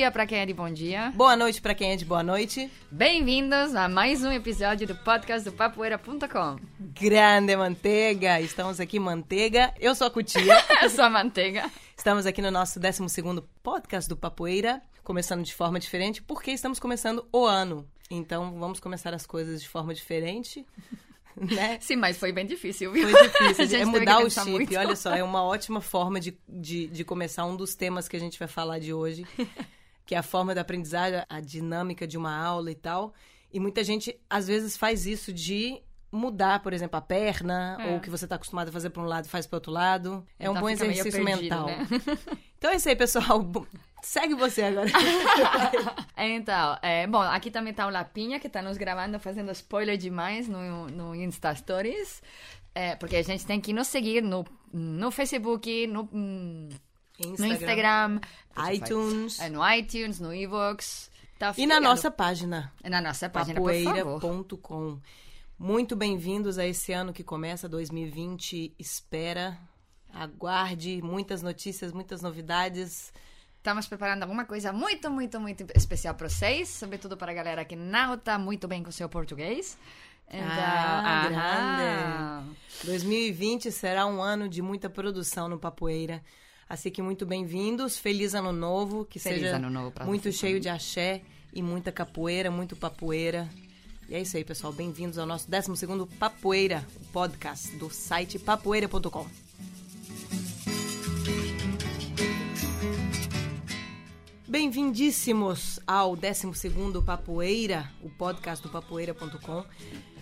Bom dia para quem é de bom dia. Boa noite para quem é de boa noite. Bem-vindos a mais um episódio do podcast do Papoeira.com. Grande Manteiga! Estamos aqui, Manteiga. Eu sou a Cutia. Eu sou a Manteiga. Estamos aqui no nosso 12 podcast do Papoeira, começando de forma diferente, porque estamos começando o ano. Então, vamos começar as coisas de forma diferente. Né? Sim, mas foi bem difícil, viu? Foi difícil, é mudar o chip. muito. Olha só, é uma ótima forma de, de, de começar um dos temas que a gente vai falar de hoje, que é a forma da aprendizagem, a dinâmica de uma aula e tal. E muita gente, às vezes, faz isso de mudar, por exemplo, a perna, É. ou o que você está acostumado a fazer para um lado faz para outro lado. É um Então bom fica meio exercício perdido, mental. né? Então é isso aí, pessoal. Bom, Segue você agora. Então, é, bom, aqui também tá o Lapinha, que tá nos gravando, fazendo spoiler demais no, no Insta Stories. É, porque a gente tem que nos seguir no, no Facebook, no, hum, no Instagram, iTunes. é, no iTunes, no Evox. Tá E na nossa página, na nossa página, papoeira.com. Muito bem-vindos a esse ano que começa, 2020. Espera, aguarde muitas notícias, muitas novidades. Estamos preparando alguma coisa muito, muito, muito especial para vocês, sobretudo para a galera que não está muito bem com seu português. Então, Ah, aham. 2020 será um ano de muita produção no Papoeira. Assim que muito bem-vindos, feliz ano novo, que Feliz seja novo muito cheio de axé e muita capoeira, muito papoeira. E é isso aí, pessoal. Bem-vindos ao nosso 12º Papoeira, o podcast do site papoeira.com. Bem-vindíssimos ao 12º Papoeira, o podcast do papoeira.com.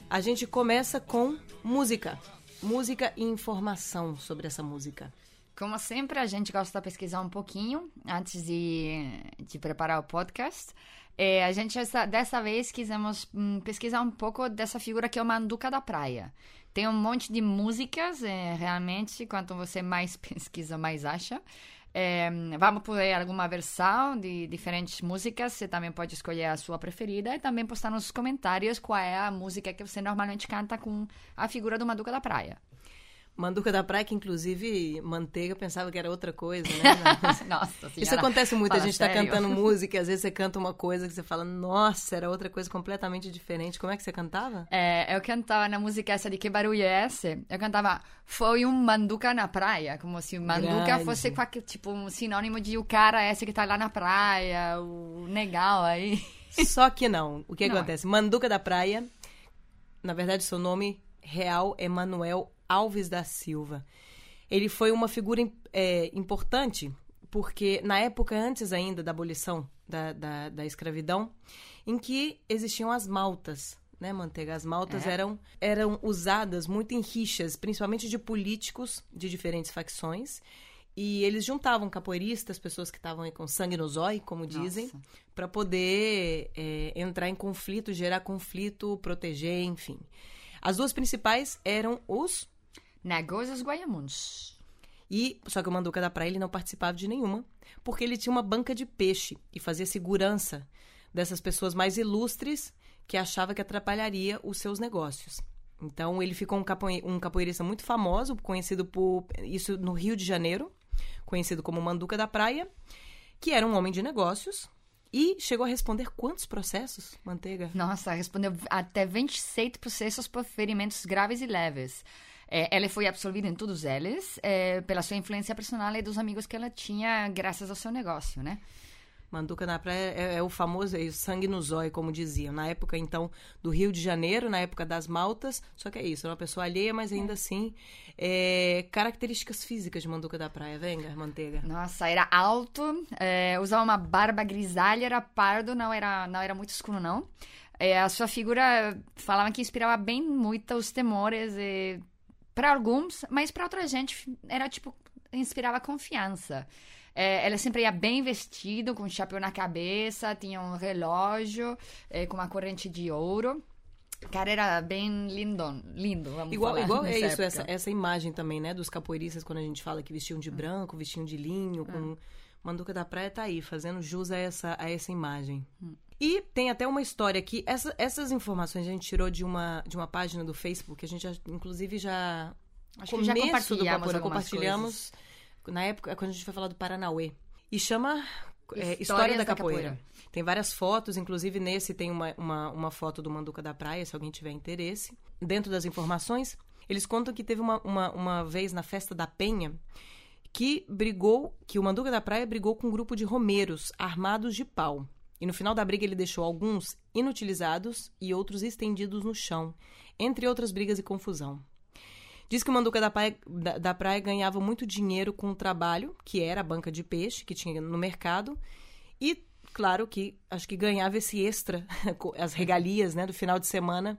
A gente começa com música. Música e informação sobre essa música. Como sempre, a gente gosta de pesquisar um pouquinho antes de, de preparar o podcast. É, a gente, essa- dessa vez, quisemos hum, pesquisar um pouco dessa figura que é o Manduca da Praia. Tem um monte de músicas, é, realmente, quanto você mais pesquisa, mais acha. É, vamos por alguma versão de diferentes músicas. Você também pode escolher a sua preferida e também postar nos comentários qual é a música que você normalmente canta com a figura do Manduca da Praia. Manduca da Praia, que inclusive manteiga, pensava que era outra coisa, né? Nossa senhora. Isso acontece muito, a gente tá sério. cantando música, e às vezes você canta uma coisa que você fala, nossa, era outra coisa completamente diferente. Como é que você cantava? É, eu cantava na música essa de Que Barulho é Esse? Eu cantava Foi um manduca na praia, como se manduca Grande. fosse qualquer, tipo um sinônimo de o cara esse que tá lá na praia, o legal aí. Só que não. O que Não é. acontece? Manduca da Praia, na verdade, seu nome real é Manuel Alves da Silva. Ele foi uma figura é, importante porque, na época antes ainda da abolição da, da, da escravidão, em que existiam as maltas, né, Manteiga? As maltas É. eram, eram usadas muito em rixas, principalmente de políticos de diferentes facções. E eles juntavam capoeiristas, pessoas que estavam com sangue no zóio, como dizem, Nossa. para poder é, entrar em conflito, gerar conflito, proteger, enfim. As duas principais eram os Negócios Guaiamuns. e só que o Manduca da Praia ele não participava de nenhuma, porque ele tinha uma banca de peixe e fazia segurança dessas pessoas mais ilustres que achava que atrapalharia os seus negócios. Então ele ficou um, capoe- um capoeirista muito famoso, conhecido por isso no Rio de Janeiro, conhecido como Manduca da Praia, que era um homem de negócios e chegou a responder quantos processos, Manteiga? Nossa, respondeu até 26 processos por ferimentos graves e leves. É, ela foi absolvida em todos eles é, pela sua influência personal e dos amigos que ela tinha graças ao seu negócio, né? Manduca na praia é, é o famoso é, o sangue no zóio, como diziam. Na época, então, do Rio de Janeiro, na época das Maltas. Só que é isso, é uma pessoa alheia, mas ainda assim. é, características físicas de Manduca da Praia. Venga, manteiga. Nossa, era alto, é, usava uma barba grisalha, era pardo, não era, não era muito escuro, não. É, a sua figura falavam que inspirava bem muito os temores para alguns, mas para outra gente era tipo inspirava confiança. É, ela sempre ia bem vestido, com um chapéu na cabeça, tinha um relógio é, com uma corrente de ouro. Cara era bem lindo, lindo, vamos Igual, falar. igual é isso, época. essa, essa imagem também, né? Dos capoeiristas, quando a gente fala que vestiam de branco, vestiam de linho, com. Manduca da Praia tá aí, fazendo jus a essa, a essa imagem. E tem até uma história aqui. Essa- essas informações a gente tirou de uma, de uma página do Facebook, a gente já, inclusive já. Acho que já compartilhamos algumas compartilhamos na época quando a gente foi falar do Paranauê. E chama é, História da da capoeira. capoeira. Tem várias fotos, inclusive nesse tem uma, uma, uma foto do Manduca da Praia, se alguém tiver interesse. Dentro das informações, eles contam que teve uma, uma, uma vez na festa da Penha que brigou, que o Manduca da Praia brigou com um grupo de romeiros armados de pau. E no final da briga ele deixou alguns inutilizados e outros estendidos no chão, entre outras brigas e confusão. Diz que o Manduca da Praia, da, da Praia ganhava muito dinheiro com o trabalho, que era a banca de peixe que tinha no mercado, e claro que acho que ganhava esse extra, as regalias, né, do final de semana,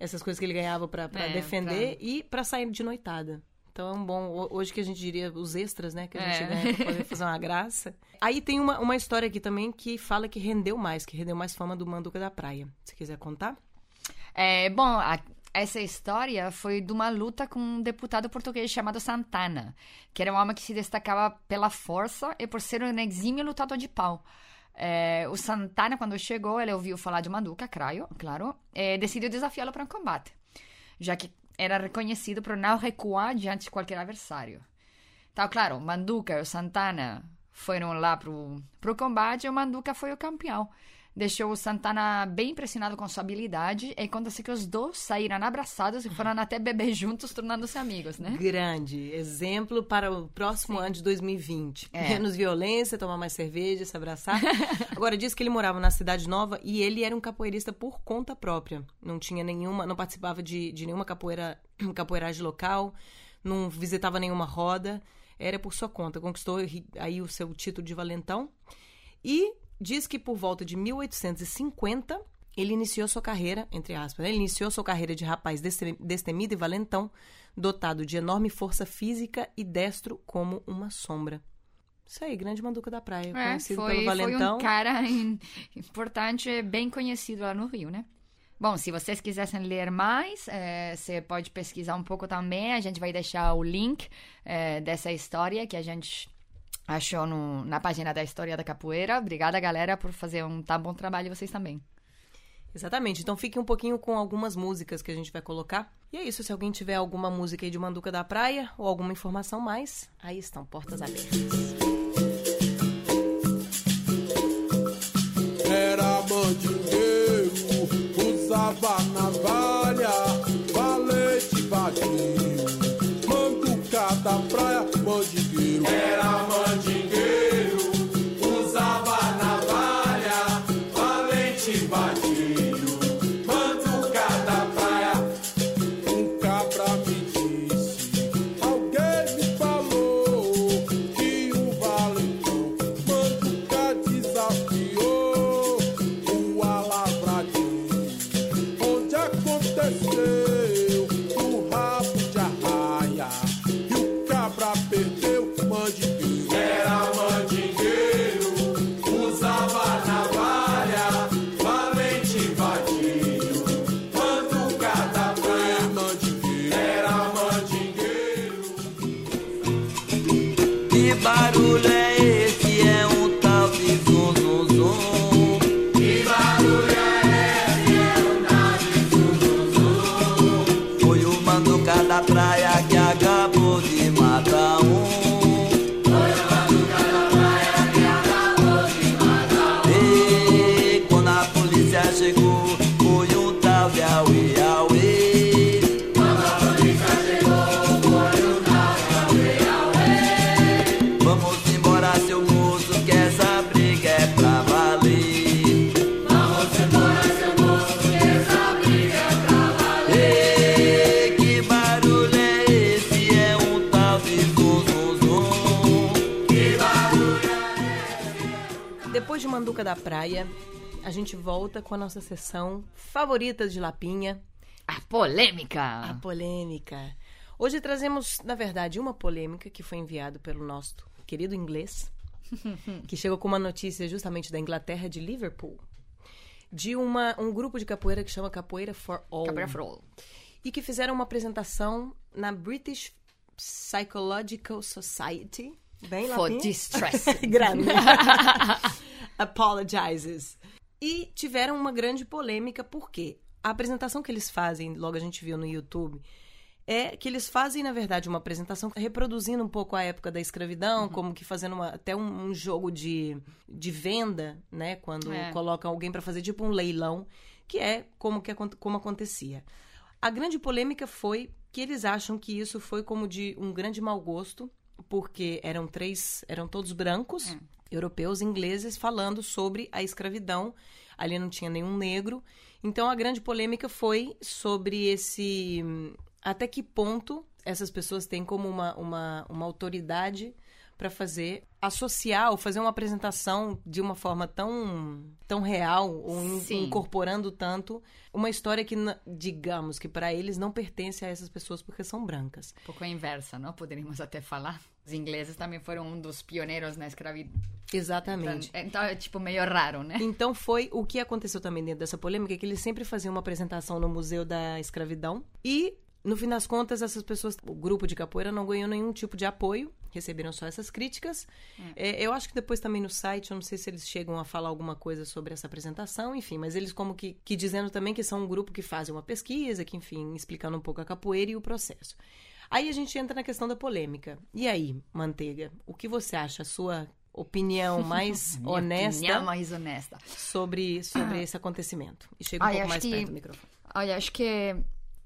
essas coisas que ele ganhava para É, defender e para sair de noitada. Então é um bom. ho- Hoje que a gente diria os extras, né? Que a gente É. ganha pra poder fazer uma graça. Aí tem uma, uma história aqui também que fala que rendeu mais, que rendeu mais fama do Manduca da Praia. Se quiser contar? É, bom, a- essa história foi de uma luta com um deputado português chamado Santana, que era um homem que se destacava pela força e por ser um exímio lutador de pau. É, o Santana, quando chegou, ele ouviu falar de Manduca, claro, claro e decidiu desafiá-lo para um combate, já que era reconhecido por não recuar diante de qualquer adversário. Então, claro, Manduca e o Santana foram lá pro, pro combate e o Manduca foi o campeão. Deixou o Santana bem impressionado com sua habilidade e conta-se que os dois saíram abraçados e foram até beber juntos, tornando-se amigos, né? Grande. Exemplo para o próximo ano de 2020. É. Menos violência, tomar mais cerveja, se abraçar. Agora, diz que ele morava na Cidade Nova e ele era um capoeirista por conta própria. Não tinha nenhuma, não participava de, de nenhuma capoeira, capoeiragem local, não visitava nenhuma roda. Era por sua conta. Conquistou aí o seu título de valentão. E diz que por volta de 1850 ele iniciou sua carreira, entre aspas, né? ele iniciou sua carreira de rapaz destem- destemido e valentão, dotado de enorme força física e destro como uma sombra. Isso aí, grande Manduca da Praia, É, conhecido foi, pelo foi valentão. um cara im- importante bem conhecido lá no Rio, né? Bom, se vocês quisessem ler mais, eh, você pode pesquisar um pouco também. A gente vai deixar o link eh, dessa história que a gente achou no- na página da História da Capoeira. Obrigada, galera, por fazer um tão bom trabalho vocês também. Exatamente. Então fique um pouquinho com algumas músicas que a gente vai colocar. E é isso, se alguém tiver alguma música aí de Manduca da Praia ou alguma informação mais, aí estão portas abertas. Da Praia, a gente volta com a nossa sessão favorita de Lapinha, A polêmica! a polêmica. Hoje trazemos, na verdade, uma polêmica que foi enviado pelo nosso querido inglês, que chegou com uma notícia justamente da Inglaterra, de Liverpool, de uma, um grupo de capoeira que chama Capoeira for All. Capoeira for all. E que fizeram uma apresentação na British Psychological Society. Bem For distress. Grande. Apologizes. E tiveram uma grande polêmica, porque a apresentação que eles fazem, logo a gente viu no YouTube, é que eles fazem, na verdade, uma apresentação reproduzindo um pouco a época da escravidão, Uhum. como que fazendo uma- até um, um jogo de, de venda, né? Quando É. colocam alguém para fazer tipo um leilão, que é como, que, como acontecia. A grande polêmica foi que eles acham que isso foi como de um grande mau gosto, porque eram três, eram todos brancos, É. europeus, ingleses, falando sobre a escravidão. Ali não tinha nenhum negro. Então a grande polêmica foi sobre esse. Até que ponto essas pessoas têm como uma, uma, uma autoridade para fazer, associar ou fazer uma apresentação de uma forma tão, tão real, ou in- incorporando tanto uma história que, digamos, que para eles não pertence a essas pessoas porque são brancas. Um pouco inversa, não? Poderíamos até falar. Os ingleses também foram um dos pioneiros na escravidão. Exatamente. Então é tipo meio raro, né? Então foi o que aconteceu também dentro dessa polêmica, que eles sempre faziam uma apresentação no Museu da Escravidão e no fim das contas essas pessoas, o grupo de capoeira não ganhou nenhum tipo de apoio, receberam só essas críticas. É, eu acho que depois também no site, eu não sei se eles chegam a falar alguma coisa sobre essa apresentação, enfim, mas eles como que, que dizendo também que são um grupo que fazem uma pesquisa, que enfim, explicando um pouco a capoeira e o processo. Aí a gente entra na questão da polêmica. E aí, Manteiga, o que você acha? A sua opinião mais Minha honesta opinião mais honesta. sobre, sobre esse acontecimento. E chega um Ai, pouco mais que- perto do microfone. Olha, acho que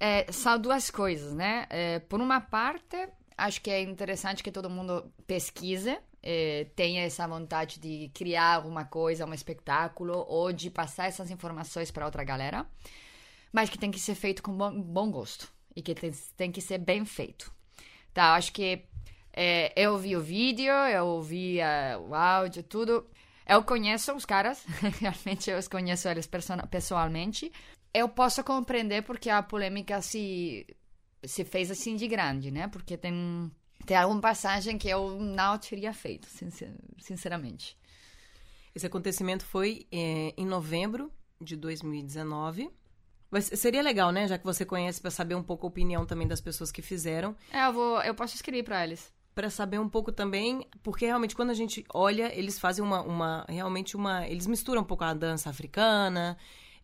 é, são duas coisas, né? É, por uma parte, acho que é interessante que todo mundo pesquise, é, tenha essa vontade de criar alguma coisa, um espetáculo, ou de passar essas informações para outra galera, mas que tem que ser feito com bom, bom gosto e que tem, tem que ser bem feito. Tá, acho que é, eu vi o vídeo, eu vi é, o áudio, tudo. Eu conheço os caras, realmente eu os conheço eles pessoalmente. Eu posso compreender porque a polêmica se, se fez assim de grande, né? Porque tem, tem alguma passagem que eu não teria feito, sincer- sinceramente. Esse acontecimento foi é, em novembro de 2019. Mas seria legal, né? Já que você conhece, para saber um pouco a opinião também das pessoas que fizeram. É, eu, vou, eu posso escrever para eles. Para saber um pouco também, porque realmente quando a gente olha, eles fazem uma, uma realmente uma, eles misturam um pouco a dança africana,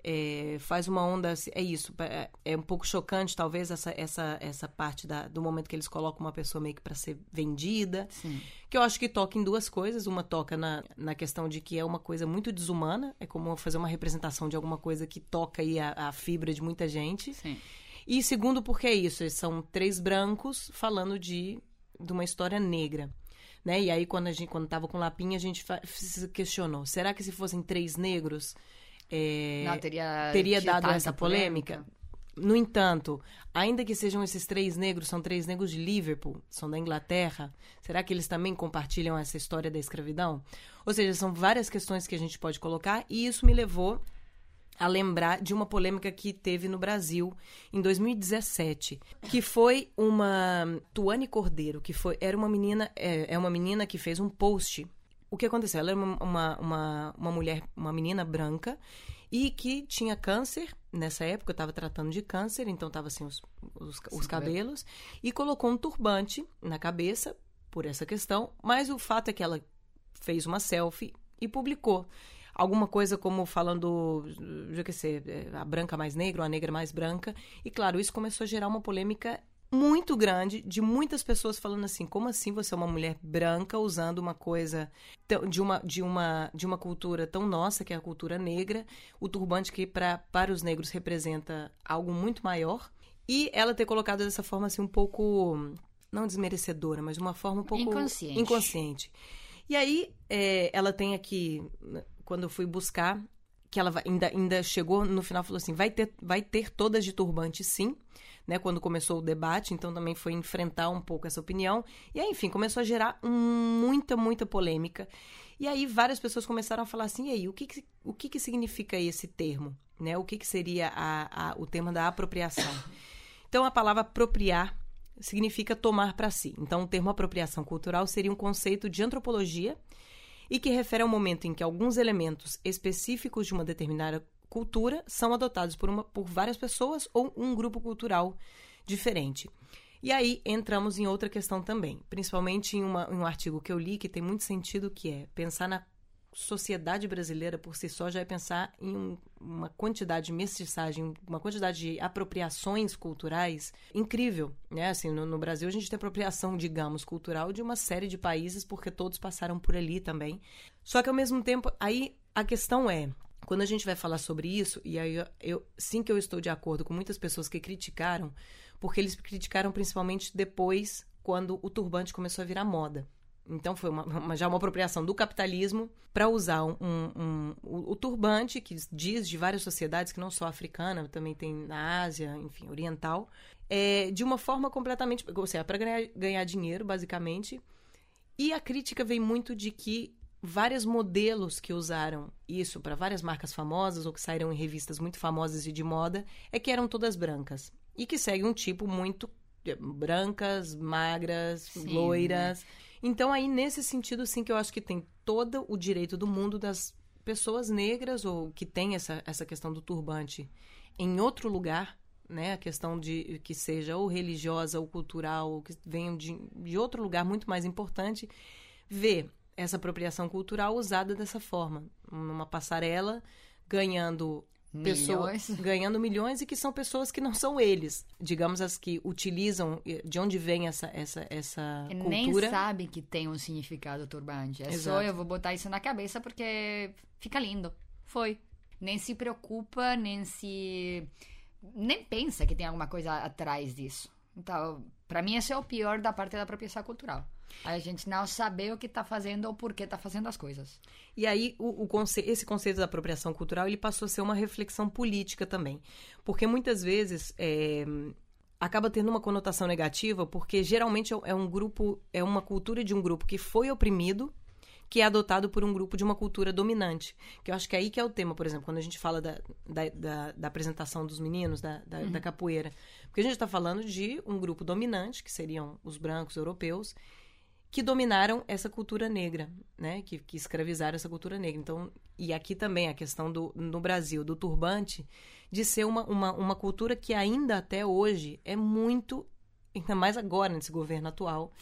é, faz uma onda, assim- é isso, é, é um pouco chocante talvez essa essa essa parte da, do momento que eles colocam uma pessoa meio que para ser vendida, Sim. que eu acho que toca em duas coisas, uma toca na, na questão de que é uma coisa muito desumana, é como fazer uma representação de alguma coisa que toca aí a, a fibra de muita gente, Sim. e segundo, porque é isso, são três brancos falando de, de uma história negra. Né? E aí, quando a gente quando tava com Lapinha, a gente se questionou: será que se fossem três negros, é, Não teria, teria dado essa polêmica? No entanto, ainda que sejam esses três negros, são três negros de Liverpool, são da Inglaterra, será que eles também compartilham essa história da escravidão? Ou seja, são várias questões que a gente pode colocar, e isso me levou a lembrar de uma polêmica que teve no Brasil em 2017, que foi uma Tuane Cordeiro, que foi era uma menina é, é uma menina que fez um post. O que aconteceu? Ela era uma, uma, uma, uma mulher, uma menina branca e que tinha câncer nessa época, estava tratando de câncer, então tava assim os, os, os cabelos e colocou um turbante na cabeça por essa questão, mas o fato é que ela fez uma selfie e publicou alguma coisa como falando, já que sei, a branca mais negra, ou a negra mais branca. E claro, isso começou a gerar uma polêmica muito grande de muitas pessoas falando assim, como assim você é uma mulher branca usando uma coisa de uma de uma de uma cultura tão nossa que é a cultura negra, o turbante que pra, para os negros representa algo muito maior. E ela ter colocado dessa forma assim um pouco não desmerecedora, mas de uma forma um pouco Inconsciente. inconsciente. E aí, é, ela tem aqui, quando eu fui buscar, que ela ainda, ainda chegou no final falou assim: vai ter, vai ter todas de turbante, sim. Né, quando começou o debate, então também foi enfrentar um pouco essa opinião. E aí, enfim, começou a gerar muita, muita polêmica. E aí várias pessoas começaram a falar assim: e aí, o que, que- o que, que significa esse termo? Né? O que, que seria a, a- o termo da apropriação? Então, a palavra apropriar significa tomar para si. Então, o termo apropriação cultural seria um conceito de antropologia e que refere ao momento em que alguns elementos específicos de uma determinada cultura são adotados por, uma, por várias pessoas ou um grupo cultural diferente. E aí entramos em outra questão também, principalmente em, uma- em um artigo que eu li que tem muito sentido, que é pensar na sociedade brasileira por si só já é pensar em um- uma quantidade de mestiçagem, uma quantidade de apropriações culturais incrível, né? Assim, no, no Brasil a gente tem apropriação, digamos, cultural de uma série de países porque todos passaram por ali também. Só que ao mesmo tempo, aí a questão é, quando a gente vai falar sobre isso, e aí eu, eu sim que eu estou de acordo com muitas pessoas que criticaram, porque eles criticaram principalmente depois, quando o turbante começou a virar moda. Então foi uma, uma- já uma apropriação do capitalismo para usar um, um- o, o turbante, que diz de várias sociedades, que não só africana, também tem na Ásia, enfim, oriental, é, de uma forma completamente. Ou seja, para ganhar, ganhar dinheiro, basicamente. E a crítica vem muito de que vários modelos que usaram isso para várias marcas famosas ou que saíram em revistas muito famosas e de moda é que eram todas brancas e que seguem um tipo muito eh, brancas, magras, Sim, loiras. Então aí nesse sentido sim que eu acho que tem todo o direito do mundo das pessoas negras ou que tem essa, essa questão do turbante em outro lugar, né? A questão de que seja ou religiosa ou cultural ou que venham de, de outro lugar muito mais importante, ver essa apropriação cultural usada dessa forma, numa passarela, ganhando pessoas Milhões. ganhando milhões e que são pessoas que não são eles, digamos as que utilizam de onde vem essa essa essa E nem cultura. sabe que tem um significado turbante. É só Exato. eu vou botar isso na cabeça porque fica lindo. Foi. Nem se preocupa, nem se. Nem pensa que tem alguma coisa atrás disso. Então, pra mim, esse é o pior da parte da apropriação cultural. A gente não saber o que tá fazendo ou por que tá fazendo as coisas. E aí, o, o conce- esse conceito da apropriação cultural, ele passou a ser uma reflexão política também. Porque muitas vezes é, acaba tendo uma conotação negativa, porque geralmente é- é um grupo, é uma cultura de um grupo que foi oprimido, que é adotado por um grupo de uma cultura dominante. Que eu acho que é aí que é o tema, por exemplo, quando a gente fala da, da, da- da apresentação dos meninos, da, da, da capoeira. Porque a gente está falando de um grupo dominante, que seriam os brancos europeus, que dominaram essa cultura negra, né? Que, que escravizaram essa cultura negra. Então, e aqui também a questão do no Brasil do turbante de ser uma, uma, uma cultura que ainda até hoje é muito, ainda mais agora nesse governo atual,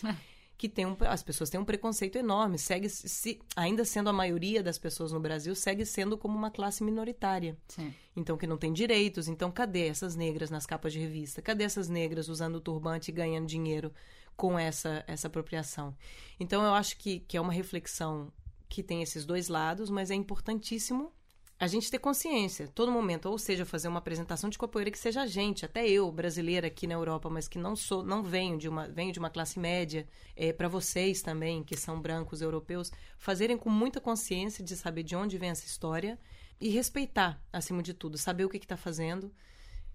que tem um, as pessoas têm um preconceito enorme, segue se ainda sendo a maioria das pessoas no Brasil segue sendo como uma classe minoritária. Sim. Então, que não tem direitos. Então, cadê essas negras nas capas de revista? Cadê essas negras usando o turbante e ganhando dinheiro com essa, essa apropriação? Então, eu acho que, que é uma reflexão que tem esses dois lados, mas é importantíssimo a gente ter consciência, todo momento, ou seja, fazer uma apresentação de capoeira que seja a gente, até eu, brasileira aqui na Europa, mas que não sou, não venho de uma, venho de uma classe média, é, para vocês também, que são brancos europeus, fazerem com muita consciência de saber de onde vem essa história e respeitar, acima de tudo, saber o que está fazendo.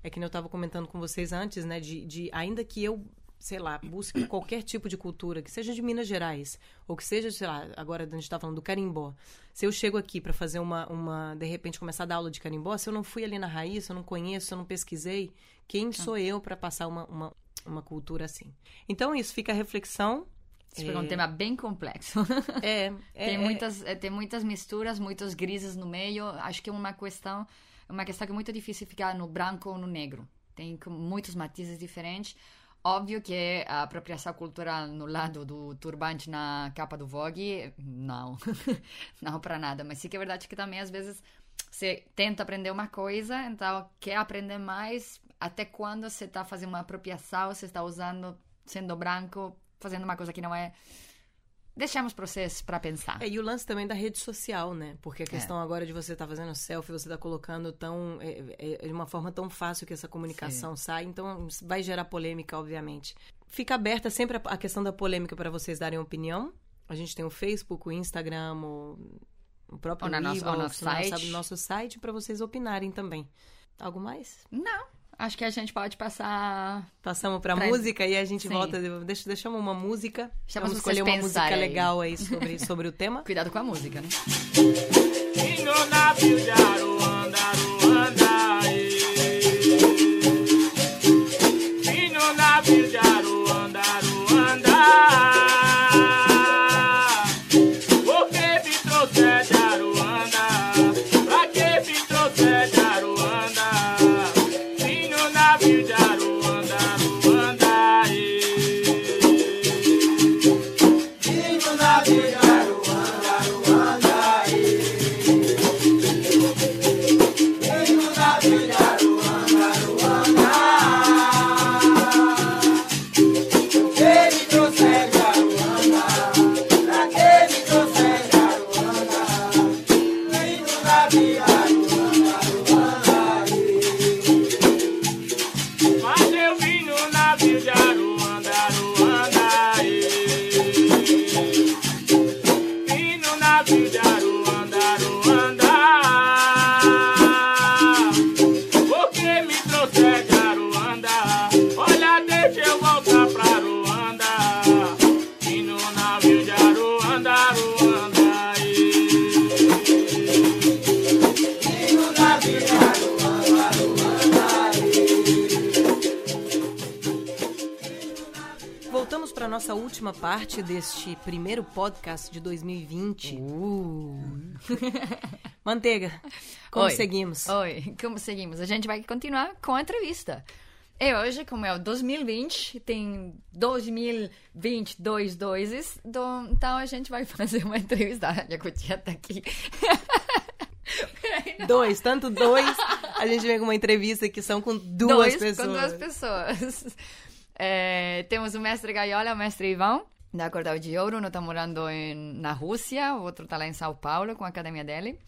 É que eu estava comentando com vocês antes, né? De, de ainda que eu, sei lá, busque qualquer tipo de cultura, que seja de Minas Gerais, ou que seja, sei lá, agora a gente está falando do carimbó. Se eu chego aqui para fazer uma, uma, de repente, começar a dar aula de carimbó, se eu não fui ali na raiz, se eu não conheço, se eu não pesquisei, quem sou eu para passar uma, uma, uma cultura assim? Então, isso fica a reflexão. Isso é um tema bem complexo. É, é, tem, é- muitas, eh, tem muitas misturas, muitos grises no meio. Acho que é uma questão, uma questão que é muito difícil ficar no branco ou no negro. Tem muitos matizes diferentes. Óbvio que a apropriação cultural no lado do turbante na capa do Vogue, não. não para nada. Mas sim que é verdade que também, às vezes, você tenta aprender uma coisa, então quer aprender mais. Até quando você está fazendo uma apropriação, você está usando, sendo branco, fazendo uma coisa que não é. Deixamos para vocês para pensar. É, e o lance também da rede social, né? Porque a questão agora de você estar fazendo selfie, você tá colocando tão. É, é- é de uma forma tão fácil que essa comunicação sai, então vai gerar polêmica, obviamente. Fica aberta sempre a, questão da polêmica para vocês darem opinião. A gente tem o Facebook, o Instagram, o, o próprio Ou nossa- Evox, ou nosso no site. nosso site para vocês opinarem também. Algo mais? Não. Acho que a gente pode passar. Passamos pra Pra- música e a gente Sim. volta. Deixa, deixamos uma música. Deixa Vamos escolher uma música aí. legal aí sobre, sobre o tema. Cuidado com a música, né? Deste primeiro podcast de 2020. Uh. Manteiga, conseguimos. Oi, como seguimos? A gente vai continuar com a entrevista. E hoje, como é o 2020, tem 2022 doses, do- então a gente vai fazer uma entrevista. A Cutia tá aqui. Dois, tanto dois. A gente vem com uma entrevista que são com duas Dois pessoas. com duas pessoas. É, temos o mestre Gaiola, o mestre Ivan, da Cordel de Ouro, um está morando em, na Rússia, o outro está lá em São Paulo, com a academia dele.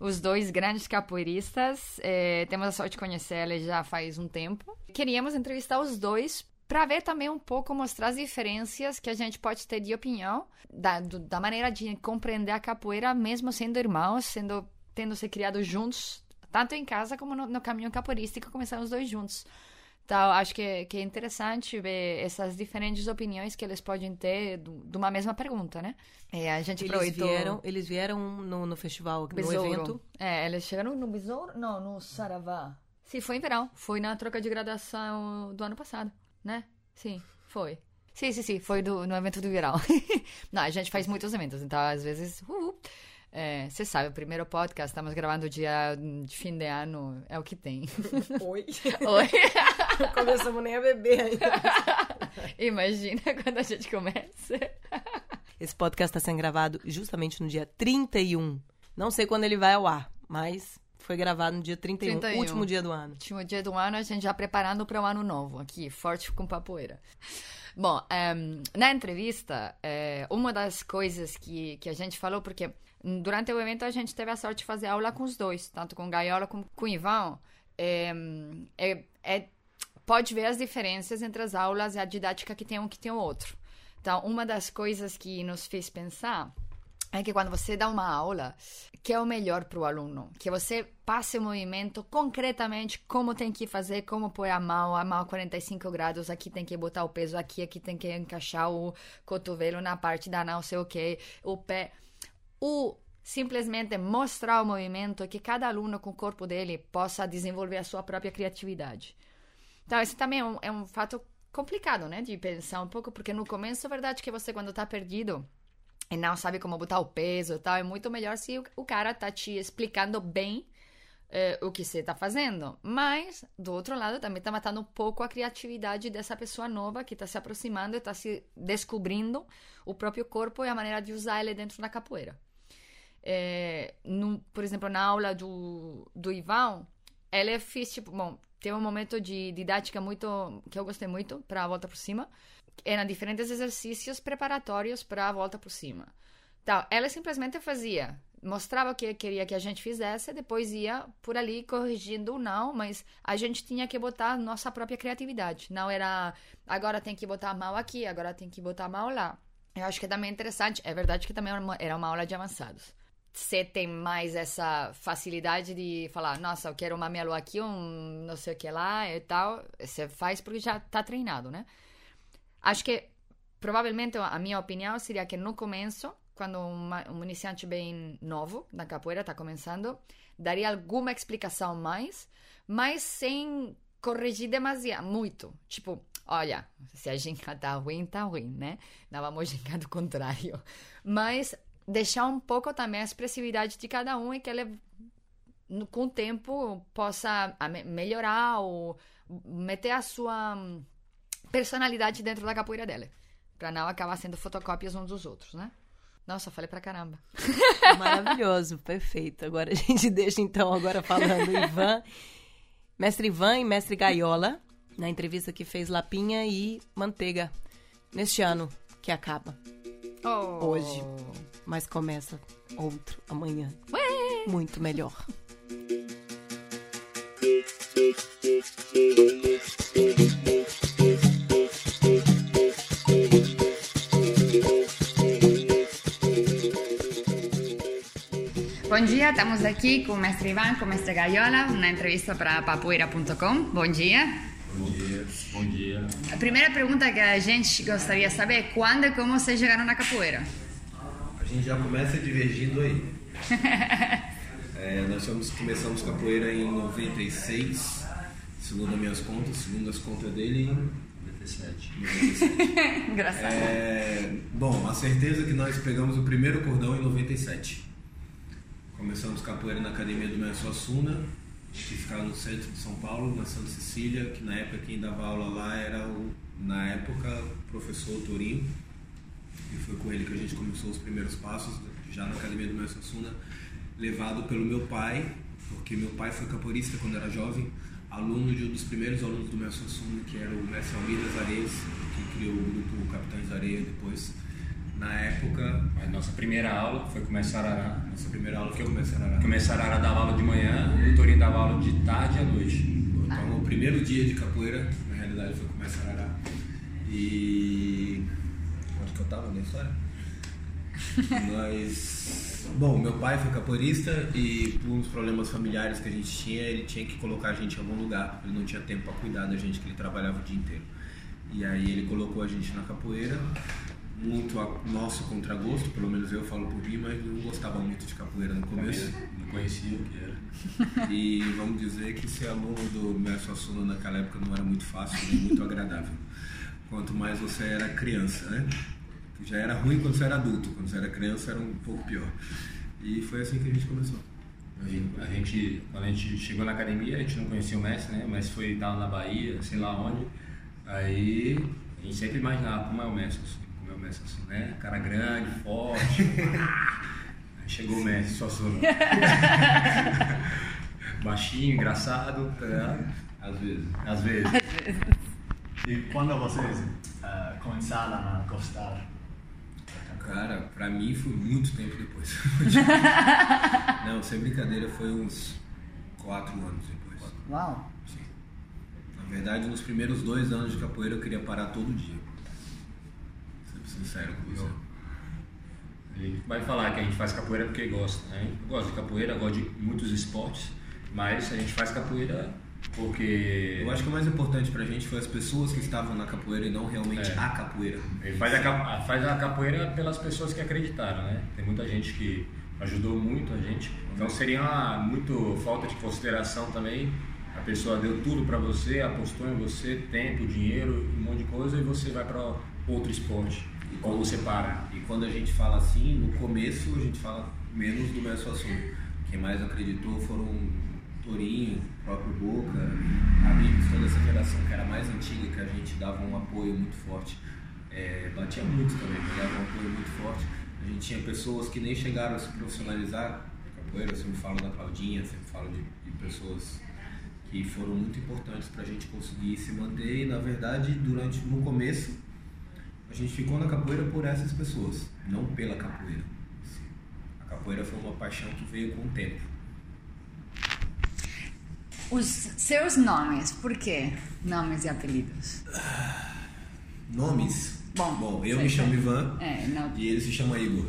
Os dois grandes capoeiristas, é, temos a sorte de conhecer eles já faz um tempo. Queríamos entrevistar os dois para ver também um pouco, mostrar as diferenças que a gente pode ter de opinião, da, do- da maneira de compreender a capoeira, mesmo sendo irmãos, sendo tendo se criado juntos, tanto em casa como no, no caminho capoeirístico, começaram os dois juntos. Então, acho que, que é interessante ver essas diferentes opiniões que eles podem ter do- de uma mesma pergunta, né? É, a gente Eles aproveitou... vieram, eles vieram no, no festival, no Besouro. evento. É, eles chegaram no Besouro? Não, no Saravá. Sim, foi em verão. Foi na troca de graduação do ano passado, né? Sim, foi. Sim, sim, sim. Foi do, no evento do verão. Não, a gente faz muitos eventos, então às vezes... Uh, é, você sabe, o primeiro podcast, estamos gravando dia de fim de ano, é o que tem. Oi. Oi? Começamos nem a beber ainda. Imagina quando a gente começa. Esse podcast está sendo gravado justamente no dia 31. Não sei quando ele vai ao ar, mas foi gravado no dia 31, 31. último dia do ano. Último dia do ano, a gente já preparando para o ano novo, aqui, forte com papoeira. Bom, em, na entrevista, eh, uma das coisas que, que a gente falou, porque durante o evento a gente teve a sorte de fazer aula com os dois, tanto com o Gaiola como com o Ivan. em, é, é- pode ver as diferenças entre as aulas e a didática que tem um que tem o outro. Então, uma das coisas que nos fez pensar é que quando você dá uma aula, que é o melhor para o aluno, que você passe o movimento concretamente, como tem que fazer, como pôr a mão, a mão a 45 graus, aqui tem que botar o peso aqui, aqui tem que encaixar o cotovelo na parte da não sei o que, o pé. O simplesmente mostrar o movimento que cada aluno com o corpo dele possa desenvolver a sua própria criatividade. Então, esse também é um, é um fato complicado, né, de pensar um pouco, porque no começo é verdade que você, quando tá perdido, e não sabe como botar o peso e tal, é muito melhor se o, o cara tá te explicando bem eh, o que você tá fazendo. Mas, do outro lado, também tá matando um pouco a criatividade dessa pessoa nova que tá se aproximando e tá se descobrindo o próprio corpo e a maneira de usar ele dentro da capoeira. Eh, no- por exemplo, na aula do, do Ivan, ele fez, tipo, bom, teve um momento de didática muito, que eu gostei muito, para a volta por cima, eram diferentes exercícios preparatórios para a volta por cima. Então, ela simplesmente fazia, mostrava o que queria que a gente fizesse, depois ia por ali corrigindo o não, mas a gente tinha que botar nossa própria criatividade. Não era, agora tem que botar mão aqui, agora tem que botar mão lá. Eu acho que também é interessante, é verdade que também uma, era uma aula de avançados. Você tem mais essa facilidade de falar, nossa, eu quero uma lua aqui, um não sei o que lá e tal. Você faz porque já tá treinado, né? Acho que provavelmente a minha opinião seria que no começo, quando uma- um iniciante bem novo na capoeira está começando, daria alguma explicação mais, mas sem corrigir demasiado, muito. Tipo, olha, se a ginga tá ruim, tá ruim, né? Não vamos gingar do contrário. Mas deixar um pouco também a expressividade de cada um e que ele com o tempo possa a me- melhorar ou meter a sua hum, personalidade dentro da capoeira dela. Pra não acabar sendo fotocópias uns dos outros, né? Nossa, falei pra caramba. Maravilhoso, perfeito. Agora a gente deixa então agora falando Ivan, mestre Ivan e mestre Gaiola, na entrevista que fez Lapinha e Manteiga neste ano que acaba. Hoje. Mas começa outro amanhã. muito melhor. Bom dia, estamos aqui com o mestre Ivan, com o mestre Gaiola, uma entrevista para papoeira.com. Bom dia. A primeira pergunta que a gente gostaria de saber é quando e como vocês chegaram na capoeira? A gente já começa divergindo aí. É, nós fomos, começamos capoeira em 96, segundo as minhas contas, segundo as contas dele, 97. 97. Engraçado. É, bom, a certeza é que nós pegamos o primeiro cordão em 97. Começamos capoeira na academia do Mestre Assuna, que ficava no centro de São Paulo, na Santa Cecília, que na época quem dava aula lá era o, na época, o professor Torinho. E foi com ele que a gente começou os primeiros passos, já na academia do Mestre Assuna, levado pelo meu pai, porque meu pai foi capoeirista quando era jovem, aluno de um dos primeiros alunos do Mestre Assuna, que era o Mestre Almir das Areias, que criou o grupo Capitães da Areia depois. Na época, A nossa primeira aula foi começar a nossa primeira aula foi começar a Começar a dava aula de manhã e o Torinho dava aula de tarde e à noite. Então, o primeiro dia de capoeira, na realidade, foi começar a arar. E. Onde que eu tava na história? Nós. Bom, meu pai foi capoeirista e por uns problemas familiares que a gente tinha, ele tinha que colocar a gente em algum lugar. Ele não tinha tempo para cuidar da gente, que ele trabalhava o dia inteiro. E aí ele colocou a gente na capoeira, muito a nosso contragosto, pelo menos eu falo por mim, mas não gostava muito de capoeira no começo. Não conhecia o que era. E vamos dizer que ser aluno do Mestre Assuna naquela época não era muito fácil nem muito agradável. Quanto mais você era criança, né? Já era ruim quando você era adulto, quando você era criança era um pouco pior. E foi assim que a gente começou. A gente, quando a gente chegou na academia, a gente não conhecia o mestre, né? Mas foi tava na Bahia, sei lá onde. Aí a gente sempre imaginava como é o mestre, assim, mestre assim, né? Cara grande, forte. Aí chegou o mestre, só sono. Baixinho, engraçado, tá ligado? Às vezes. Às vezes. E quando vocês ah, começaram a gostar? Cara, pra mim foi muito tempo depois. não, sem brincadeira, foi uns quatro anos depois. Uau. Sim. Na verdade, nos primeiros dois anos de capoeira eu queria parar todo dia. Sincero com você. Ele vai falar que a gente faz capoeira porque gosta, né? Eu gosto de capoeira, gosto de muitos esportes, mas a gente faz capoeira porque Eu acho que o mais importante pra gente foi as pessoas que estavam na capoeira e não realmente É. a capoeira. ele faz a, faz a capoeira pelas pessoas que acreditaram, né? Tem muita gente que ajudou muito a gente, então seria uma, muito falta de consideração também. A pessoa deu tudo pra você, apostou em você, tempo, dinheiro, um monte de coisa, e você vai pra outro esporte. Ou você para. E quando a gente fala assim, no começo a gente fala menos do Mestre Assunto. Quem mais acreditou foram Torinho, próprio Boca, amigos, toda essa geração que era mais antiga, que a gente dava um apoio muito forte. É, batia muito também, dava um apoio muito forte. A gente tinha pessoas que nem chegaram a se profissionalizar. Capoeira, eu sempre falo da Claudinha, sempre falo de, de pessoas que foram muito importantes para a gente conseguir se manter e na verdade durante no começo a gente ficou na capoeira por essas pessoas, não pela capoeira. A capoeira foi uma paixão que veio com o tempo. Os seus nomes, por quê? Nomes e apelidos. Nomes? Bom, Bom eu me chamo sei. Ivan É, e ele se chama Igor.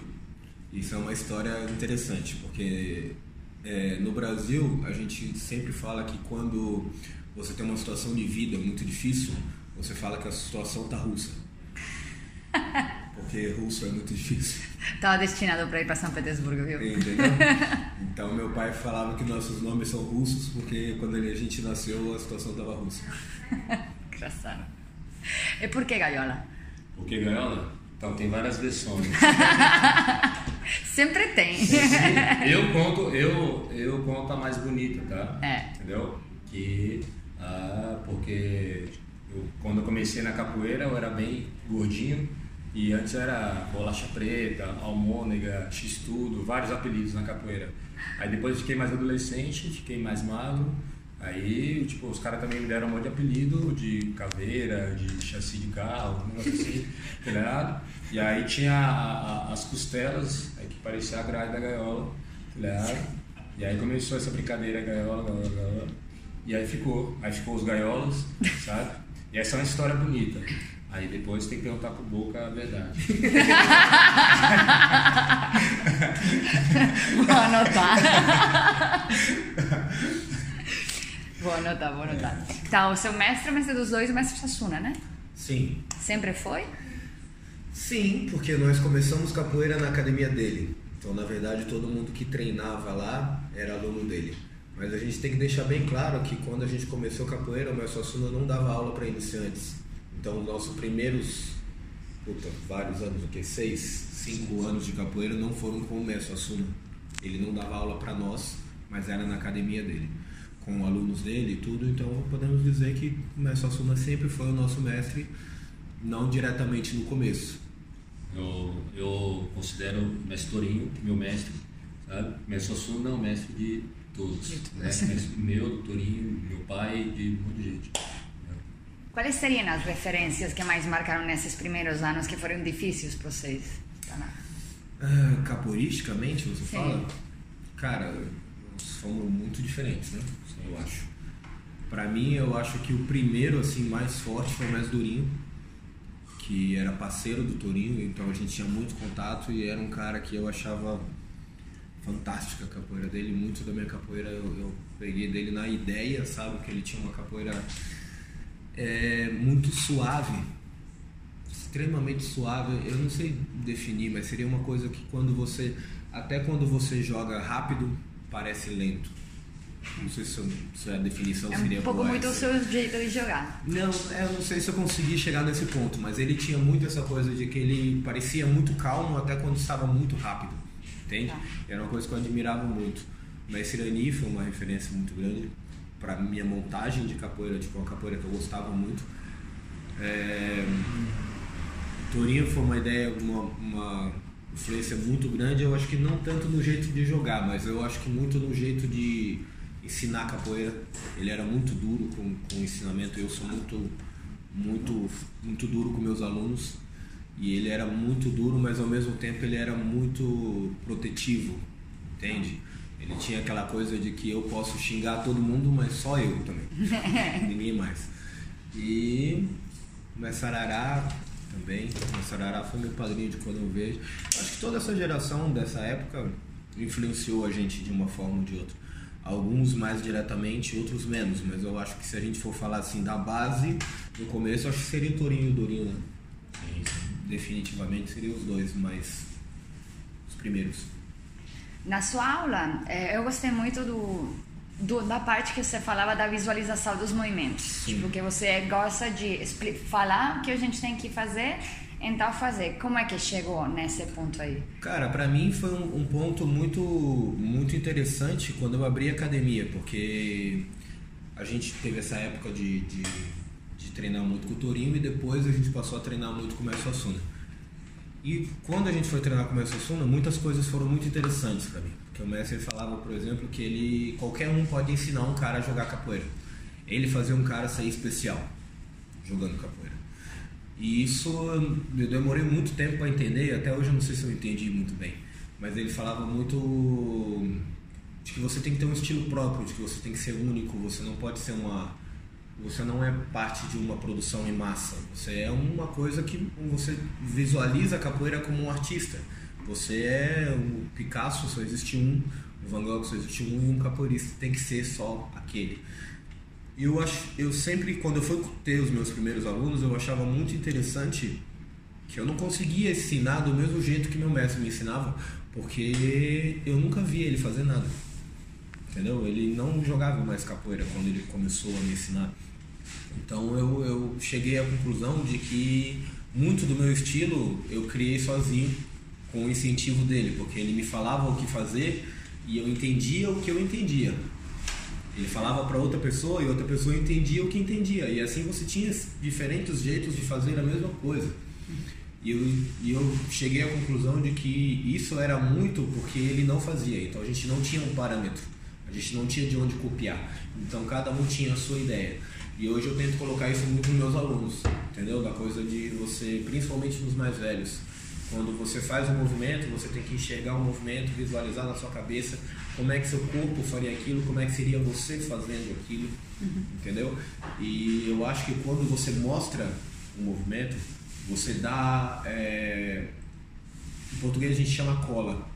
Isso é uma história interessante, porque é, no Brasil a gente sempre fala que quando você tem uma situação de vida muito difícil, você fala que a situação tá russa. Porque russo é muito difícil. Tava destinado para ir para São Petersburgo, viu? Entendeu? Então meu pai falava que nossos nomes são russos porque quando a gente nasceu a situação estava russa. Engraçado. E por que Gaiola? Por que gaiola? Então tem várias versões. Sempre tem. Eu conto, eu, eu conto a mais bonita, tá? É. Entendeu? Que, ah, porque eu, quando eu comecei na capoeira eu era bem gordinho e antes era bolacha preta, almônega, x-tudo, vários apelidos na capoeira. Aí depois fiquei mais adolescente, fiquei mais magro, aí tipo, os caras também me deram um monte de apelido de caveira, de chassi de carro, um negócio assim, tá? E aí tinha a- a- as costelas, aí que parecia a grade da gaiola, tá? E aí começou essa brincadeira, gaiola, gaiola, gaiola. E aí ficou. Aí ficou os gaiolas, sabe? E essa é uma história bonita. Aí depois tem que perguntar pro Boca a verdade. Vou anotar. vou anotar, vou anotar. Tá, o seu mestre, o mestre dos dois, o mestre Sassuna, né? Sim. Sempre foi? Sim, porque nós começamos capoeira na academia dele. Então, na verdade, todo mundo que treinava lá era aluno dele. Mas a gente tem que deixar bem claro que quando a gente começou capoeira, o Mestre Assuna não dava aula para iniciantes. Então, os nossos primeiros, puta, vários anos, o que? Seis, cinco anos de capoeira não foram com o Mestre Assuna. Ele não dava aula para nós, mas era na academia dele. Com alunos dele e tudo, então podemos dizer que o Mestre Assuna sempre foi o nosso mestre, não diretamente no começo. Eu, eu considero o mestre Torinho meu mestre, sabe? Mestre Assuna é o mestre de todos. Né? Mestre meu, do Torinho, meu pai, de um monte de gente. Quais seriam as referências que mais marcaram nesses primeiros anos que foram difíceis para vocês? Tá na- Ah, capoeiristicamente, você Sim. fala? Cara, somos muito diferentes, né? Eu acho. Pra mim, eu acho que o primeiro, assim, mais forte foi o Mestre Durinho, que era parceiro do Torinho, então a gente tinha muito contato e era um cara que eu achava fantástica a capoeira dele. Muito da minha capoeira eu, eu peguei dele na ideia, sabe? Que ele tinha uma capoeira é, muito suave, extremamente suave. Eu não sei definir, mas seria uma coisa que quando você, até quando você joga rápido, parece lento. Não sei se, eu- se a definição É seria um pouco boa muito o essa. seu jeito de jogar. Não, é, eu não sei se eu consegui chegar nesse ponto, mas ele tinha muito essa coisa de que ele parecia muito calmo até quando estava muito rápido, entende? Tá. Era uma coisa que eu admirava muito. Mas Irani foi uma referência muito grande para minha montagem de capoeira, tipo uma capoeira que eu gostava muito. É... Torinho foi uma ideia, uma, uma influência muito grande. Eu acho que não tanto no jeito de jogar, mas eu acho que muito no jeito de ensinar capoeira. Ele era muito duro com, com o ensinamento. Eu sou muito, muito, muito duro com meus alunos. E ele era muito duro, mas ao mesmo tempo ele era muito protetivo, entende? Ele tinha aquela coisa de que eu posso xingar todo mundo, mas só eu também. Ninguém mais. E o Messarará também. O Messarará foi meu padrinho de quando eu vejo. Acho que toda essa geração dessa época influenciou a gente de uma forma ou de outra. Alguns mais diretamente, outros menos. Mas eu acho que se a gente for falar assim da base, no começo, acho que seria o Torinho e o Dorinho, né? Definitivamente seriam os dois, mas os primeiros. Na sua aula, eh, eu gostei muito do, do- da parte que você falava da visualização dos movimentos. Tipo, que você gosta de falar o que a gente tem que fazer, então fazer. Como é que chegou nesse ponto aí? Cara, pra mim foi um, um ponto muito, muito interessante quando eu abri a academia, porque a gente teve essa época de, de, de treinar muito com o Torinho e depois a gente passou a treinar muito com o Mestre Assuna. E quando a gente foi treinar com o Mestre Assuna, muitas coisas foram muito interessantes pra mim. Porque o Mestre falava, por exemplo, que ele qualquer um pode ensinar um cara a jogar capoeira. Ele fazia um cara sair especial jogando capoeira. E isso eu demorei muito tempo para entender, até hoje eu não sei se eu entendi muito bem. Mas ele falava muito de que você tem que ter um estilo próprio, de que você tem que ser único, você não pode ser uma. Você não é parte de uma produção em massa. Você é uma coisa que você visualiza a capoeira como um artista. Você é o Picasso, só existe um, o Van Gogh só existe um, e um capoeirista tem que ser só aquele. Eu acho, eu sempre, quando eu fui ter os meus primeiros alunos, eu achava muito interessante que eu não conseguia ensinar do mesmo jeito que meu mestre me ensinava, porque eu nunca vi ele fazer nada. Entendeu? Ele não jogava mais capoeira quando ele começou a me ensinar. Então eu, eu cheguei à conclusão de que muito do meu estilo eu criei sozinho com o incentivo dele, porque ele me falava o que fazer e eu entendia o que eu entendia. Ele falava para outra pessoa e outra pessoa entendia o que entendia. E assim você tinha diferentes jeitos de fazer a mesma coisa. E eu, e eu cheguei à conclusão de que isso era muito porque ele não fazia. Então a gente não tinha um parâmetro. A gente não tinha de onde copiar. Então cada um tinha a sua ideia. E hoje eu tento colocar isso muito nos meus alunos, entendeu? Da coisa de você, principalmente nos mais velhos, Quando você faz um movimento, você tem que enxergar o movimento, visualizar na sua cabeça como é que seu corpo faria aquilo, como é que seria você fazendo aquilo, entendeu? E eu acho que quando você mostra o movimento, você dá. é, em português a gente chama cola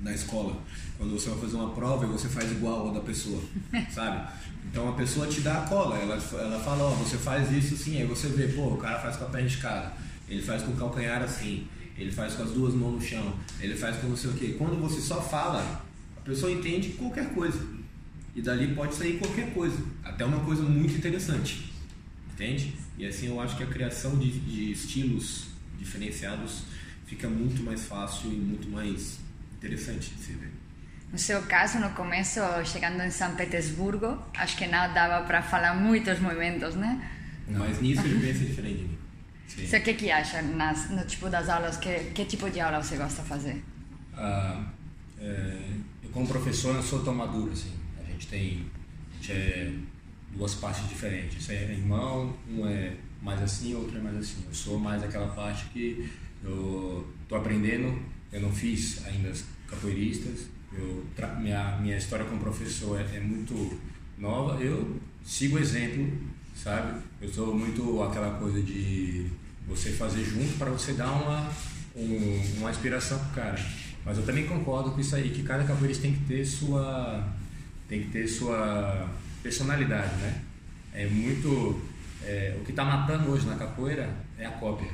na escola. Quando você vai fazer uma prova e você faz igual a da pessoa, sabe? Então a pessoa te dá a cola, ela, ela fala, ó, você faz isso sim, aí você vê, pô, o cara faz com a perna esticada, ele faz com o calcanhar assim, ele faz com as duas mãos no chão, ele faz com não sei o quê. Quando você só fala, a pessoa entende qualquer coisa. E dali pode sair qualquer coisa, até uma coisa muito interessante. Entende? E assim eu acho que a criação de, de estilos diferenciados fica muito mais fácil e muito mais interessante de se ver. No seu caso, no começo, chegando em São Petersburgo, acho que não dava para falar muitos movimentos, né? Mas nisso ele pensa diferente de mim. Sim. Você o que que acha nas, no tipo das aulas? Que, que tipo de aula você gosta de fazer? Ah, é, eu como professor eu sou tão maduro assim. A gente tem a gente é duas partes diferentes. Isso é irmão, um é mais assim, outro é mais assim. Eu sou mais aquela parte que eu tô aprendendo. Eu não fiz ainda as capoeiristas. Eu minha minha história como professor é, é muito nova. Eu sigo o exemplo, sabe? Eu sou muito aquela coisa de você fazer junto para você dar uma um- uma inspiração pro cara. Mas eu também concordo com isso aí, que cada capoeirista tem que ter sua tem que ter sua personalidade, né? É muito é, o que está matando hoje na capoeira é a cópia.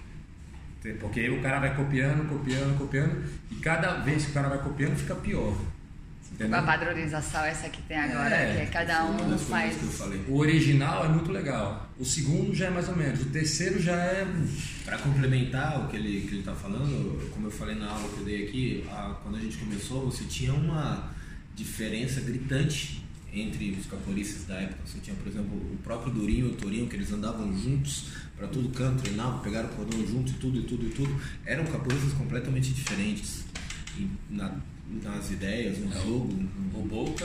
Porque o cara vai copiando, copiando, copiando e cada vez que o cara vai copiando fica pior. Entendeu? A padronização essa que tem agora, É, que cada Uma um faz... coisas que eu falei. O original é muito legal. O segundo já é mais ou menos. O terceiro já é. Para complementar o que ele que ele está falando, como eu falei na aula que eu dei aqui, a- quando a gente começou, você tinha uma diferença gritante entre os capoeiristas da época. Você tinha, por exemplo, o próprio Durinho e o Torinho, que eles andavam juntos para todo canto, treinavam, pegaram o cordão juntos e tudo, e tudo, e tudo. Eram capoeiristas completamente diferentes e na- nas ideias, no jogo. no- O Boca,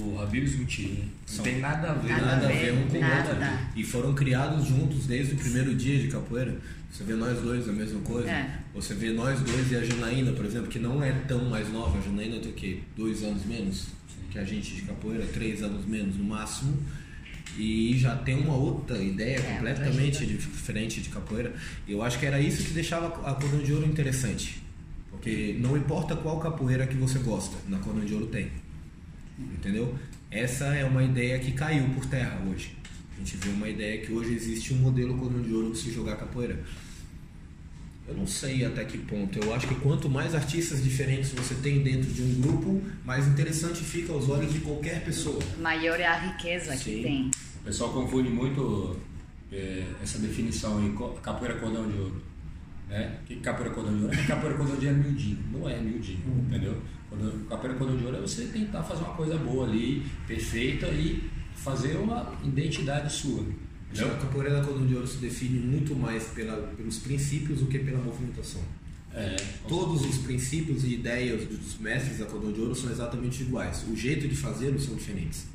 o, o Habib e o Muti, né? Não tem nada a ver. Nada Nada a ver, um com o outro. E foram criados juntos desde o primeiro dia de capoeira. Você vê nós dois a mesma coisa. É. Você vê nós dois e a Janaína, por exemplo, que não é tão mais nova. A Janaína tem o quê? Dois anos menos que a gente de capoeira, três anos menos no máximo. E já tem uma outra ideia É, completamente diferente de capoeira. Eu acho que era isso que deixava a Cordão de Ouro interessante. Porque não importa qual capoeira que você gosta, na Cordão de Ouro tem. Entendeu? Essa é uma ideia que caiu por terra hoje. A gente vê uma ideia que hoje existe um modelo cordão de ouro de se jogar capoeira. Eu não sei até que ponto. Eu acho que quanto mais artistas diferentes você tem dentro de um grupo, mais interessante fica aos olhos de qualquer pessoa. Maior é a riqueza Sim. que tem. O pessoal confunde muito é, essa definição aí, capoeira cordão de ouro. Né? O que capoeira cordão de ouro? É capoeira cordão de ouro é miudinho. Não é miudinho, entendeu? Quando- Capoeira cordão de ouro é você tentar fazer uma coisa boa ali, perfeita e fazer uma identidade sua. Acho que A capoeira da cordão de ouro se define muito mais pela, pelos princípios do que pela movimentação. É, Todos os princípios e ideias dos mestres da cordão de ouro são exatamente iguais. O jeito de fazê-los são diferentes.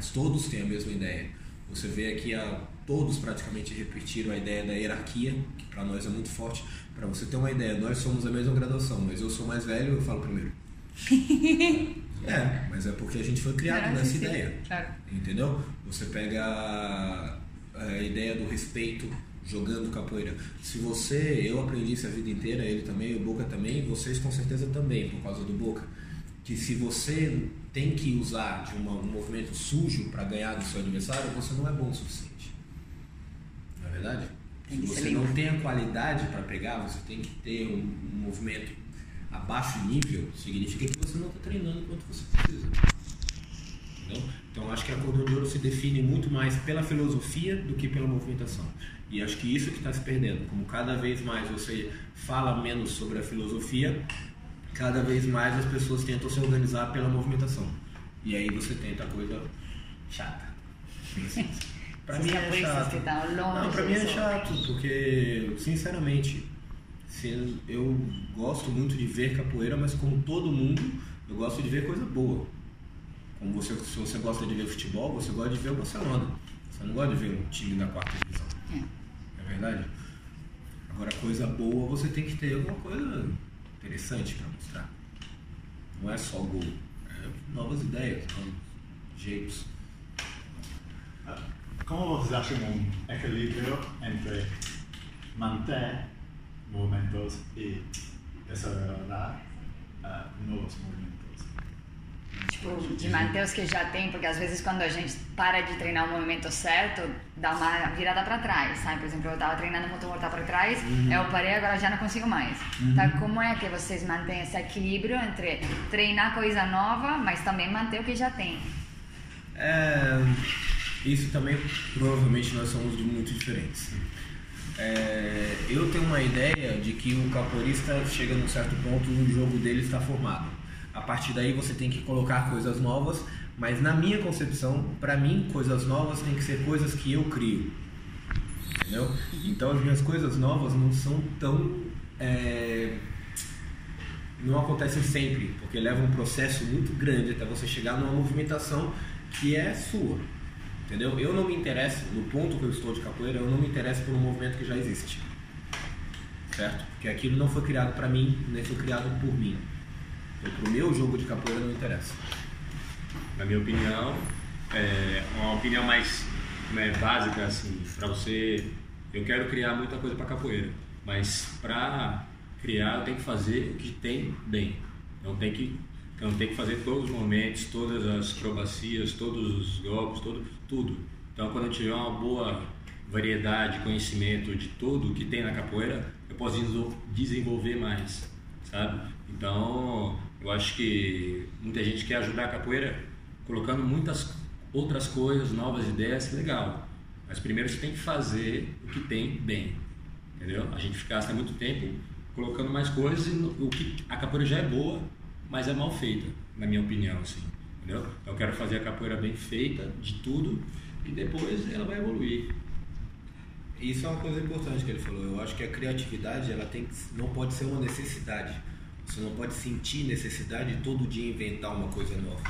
Mas todos têm a mesma ideia. Você vê aqui, a, todos praticamente repetiram a ideia da hierarquia, que para nós é muito forte. Para você ter uma ideia, nós somos a mesma graduação, mas eu sou mais velho, eu falo primeiro. é, mas é porque a gente foi criado Ah, nessa sim. ideia. Claro. Entendeu? Você pega a, a ideia do respeito jogando capoeira. Se você, eu aprendi isso a vida inteira, ele também, o Boca também, vocês com certeza também, por causa do Boca. Que se você tem que usar de uma- um movimento sujo para ganhar do seu adversário, você não é bom o suficiente. Não é verdade? Se você não tem a qualidade para pegar, você tem que ter um, um movimento abaixo nível, significa que você não está treinando quanto você precisa. Entendeu? Então acho que a cordão de ouro se define muito mais pela filosofia do que pela movimentação. E acho que isso que está se perdendo. Como cada vez mais você fala menos sobre a filosofia, cada vez mais as pessoas tentam se organizar pela movimentação. E aí você tenta a coisa chata. Pra mim é chato. Não, pra mim é chato, porque, sinceramente, eu gosto muito de ver capoeira, mas como todo mundo, eu gosto de ver coisa boa. Como você, se você gosta de ver futebol, você gosta de ver o Barcelona. Você não gosta de ver um time da quarta divisão. É. É verdade? Agora, coisa boa, você tem que ter alguma coisa interessante para mostrar. Não é só gol, é novas ideias, novos jeitos. ¿Cómo vocês acham um equilíbrio entre manter movimentos e desarrollar uh, novos movimentos? Tipo, de manter os que já tem, porque às vezes quando a gente para de treinar o movimento certo, dá uma virada pra trás, sabe? Por exemplo, eu tava treinando motor mortal pra trás, eu parei, agora já não consigo mais. Então, como é que vocês mantêm esse equilíbrio entre treinar coisa nova, mas também manter o que já tem? É, isso também provavelmente nós somos de muito diferentes. É, eu tenho uma ideia de que o capoeirista chega num certo ponto o jogo dele está formado. A partir daí você tem que colocar coisas novas, mas na minha concepção, para mim, coisas novas tem que ser coisas que eu crio. Entendeu? Então as minhas coisas novas não são tão. é, não acontecem sempre, porque leva um processo muito grande até você chegar numa movimentação que é sua. Entendeu? Eu não me interesso, no ponto que eu estou de capoeira, eu não me interesso por um movimento que já existe. Certo? Porque aquilo não foi criado para mim, nem foi criado por mim. Então, pro meu jogo de capoeira não interessa. Na minha opinião, é uma opinião mais né, básica, assim, para você. Eu quero criar muita coisa para capoeira, mas para criar eu tenho que fazer o que tem bem. Eu tenho que, eu tenho que fazer todos os momentos, todas as acrobacias, todos os golpes, todo, tudo. Então, quando eu tiver uma boa variedade, conhecimento de tudo que tem na capoeira, eu posso desenvol- desenvolver mais, sabe? Então, eu acho que muita gente quer ajudar a capoeira colocando muitas outras coisas, novas ideias, legal. Mas primeiro você tem que fazer o que tem bem, entendeu? A gente gasta muito tempo colocando mais coisas e o que a capoeira já é boa, mas é mal feita, na minha opinião, assim, entendeu? Então eu quero fazer a capoeira bem feita de tudo e depois ela vai evoluir. Isso é uma coisa importante que ele falou. Eu acho que a criatividade ela tem que, não pode ser uma necessidade. Você não pode sentir necessidade de todo dia inventar uma coisa nova.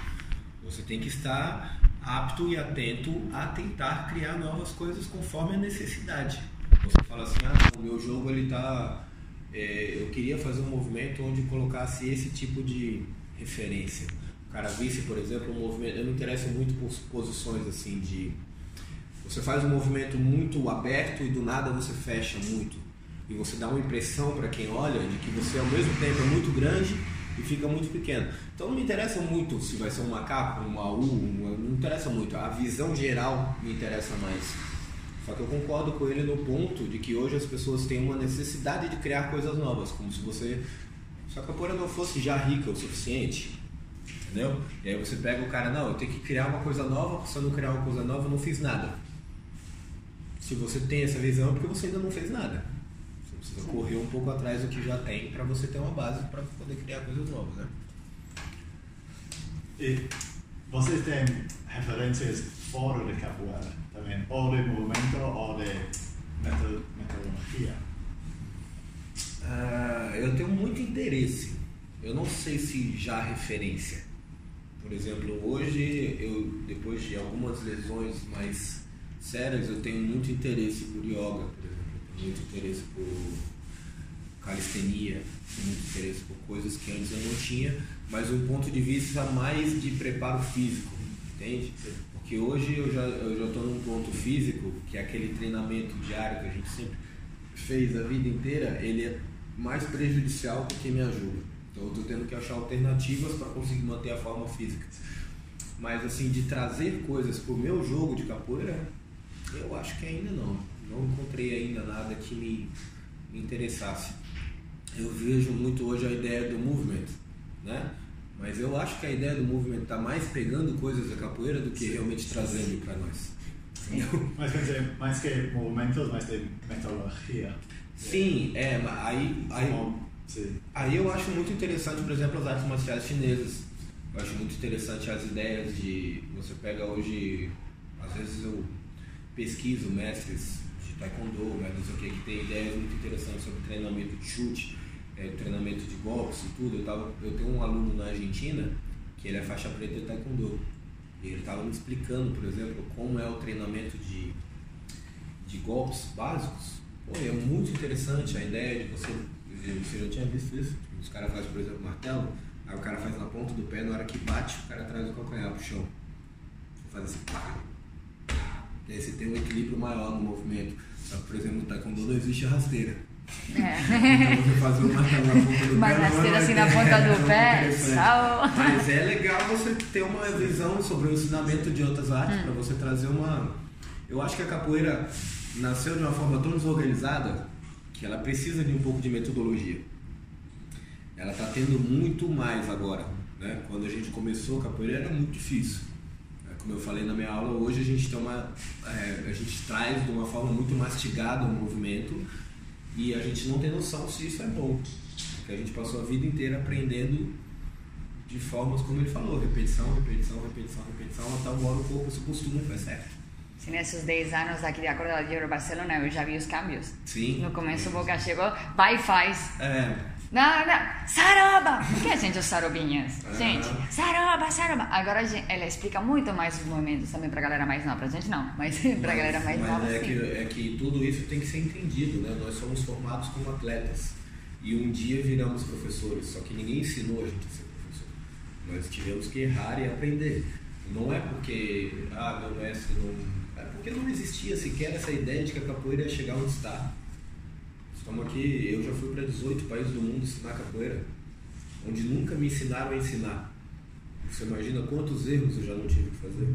Você tem que estar apto e atento a tentar criar novas coisas conforme a necessidade. Você fala assim, ah, o meu jogo ele tá, é, eu queria fazer um movimento onde colocasse esse tipo de referência. O cara visse, por exemplo, um movimento. Eu me interesso muito por posições assim de você faz um movimento muito aberto e do nada você fecha muito. E você dá uma impressão para quem olha de que você ao mesmo tempo é muito grande e fica muito pequeno. Então não me interessa muito se vai ser um macaco, uma U, uma- não interessa muito. A visão geral me interessa mais. Só que eu concordo com ele no ponto de que hoje as pessoas têm uma necessidade de criar coisas novas, como se você se a capoeira não fosse já rica o suficiente. Entendeu? E aí você pega o cara, não, eu tenho que criar uma coisa nova, se eu não criar uma coisa nova, eu não fiz nada. Se você tem essa visão, é porque você ainda não fez nada. Você precisa correr um pouco atrás do que já tem para você ter uma base para poder criar coisas novas, né? E vocês têm referências fora de capoeira também, ou de movimento ou de meto- metodologia. Ah, eu tenho muito interesse. Eu não sei se já referência. Por exemplo, hoje, eu, depois de algumas lesões mais sérias, eu tenho muito interesse por yoga, por exemplo. Tenho muito interesse por calistenia, tenho muito interesse por coisas que antes eu não tinha, mas um ponto de vista mais de preparo físico, entende? Porque hoje eu já eu já estou num ponto físico, que é aquele treinamento diário que a gente sempre fez a vida inteira, ele é mais prejudicial do que me ajuda. Então eu estou tendo que achar alternativas para conseguir manter a forma física. Mas assim, de trazer coisas para o meu jogo de capoeira, eu acho que ainda não. Não encontrei ainda nada que me, me interessasse. Eu vejo muito hoje a ideia do movement, né? Mas eu acho que a ideia do movement está mais pegando coisas da capoeira do que realmente trazendo para nós. Entendeu? Mas quer dizer, mais que movimentos, mais de metodologia. Sim, é, mas aí, aí, Aí eu acho muito interessante, por exemplo, as artes marciais chinesas. Eu acho muito interessante as ideias de. Você pega hoje. Às vezes eu pesquiso mestres de taekwondo, mas não sei o que, que tem ideias muito interessantes sobre treinamento de chute, é, treinamento de golpes e tudo. Eu, tava, eu tenho um aluno na Argentina que ele é faixa preta de taekwondo. E ele estava me explicando, por exemplo, como é o treinamento de, de golpes básicos. Pô, é muito interessante a ideia de você. Você já tinha visto isso? Os caras fazem, por exemplo, martelo, aí o cara faz na ponta do pé, na hora que bate, o cara traz o calcanhar pro chão. Faz assim, pá. Aí você tem um equilíbrio maior no movimento. Só que, por exemplo, no taekwondo não existe a rasteira. É. Então você fazer um martelo na ponta do Uma pé. é rasteira assim uma na ponta do tão pé. Mas é legal você ter uma visão sobre o ensinamento de outras artes Hum. para você trazer uma. Eu acho que a capoeira nasceu de uma forma tão desorganizada que ela precisa de um pouco de metodologia. Ela está tendo muito mais agora. Né? Quando a gente começou a capoeira era muito difícil. É, Como eu falei na minha aula, hoje a gente tem uma, é, a gente traz de uma forma muito mastigada o movimento e a gente não tem noção se isso é bom. Porque a gente passou a vida inteira aprendendo de formas como ele falou, repetição, repetição, repetição, repetição, até uma hora o corpo se acostuma e faz certo. Sim, nesses 10 anos aqui de Acorda de Euro Barcelona, eu já vi os câmbios. Sim. No começo o Boca chegou, vai e faz. É, Não, não, saroba! Por que, gente, os sarobinhas? Ah. Gente, saroba, saroba. Agora a gente- ela explica muito mais os movimentos também pra galera mais nova. Pra gente não, mas pra galera mais mas nova, é sim. que, é que tudo isso tem que ser entendido, né? Nós somos formados como atletas e um dia viramos professores, só que ninguém ensinou a gente a ser professor. Nós tivemos que errar e aprender. Não é porque, ah, meu mestre não. É porque não existia sequer essa ideia de que a capoeira ia chegar onde está. Estamos aqui, eu já fui para 18 países do mundo ensinar capoeira, onde nunca me ensinaram a ensinar. Você imagina quantos erros eu já não tive que fazer?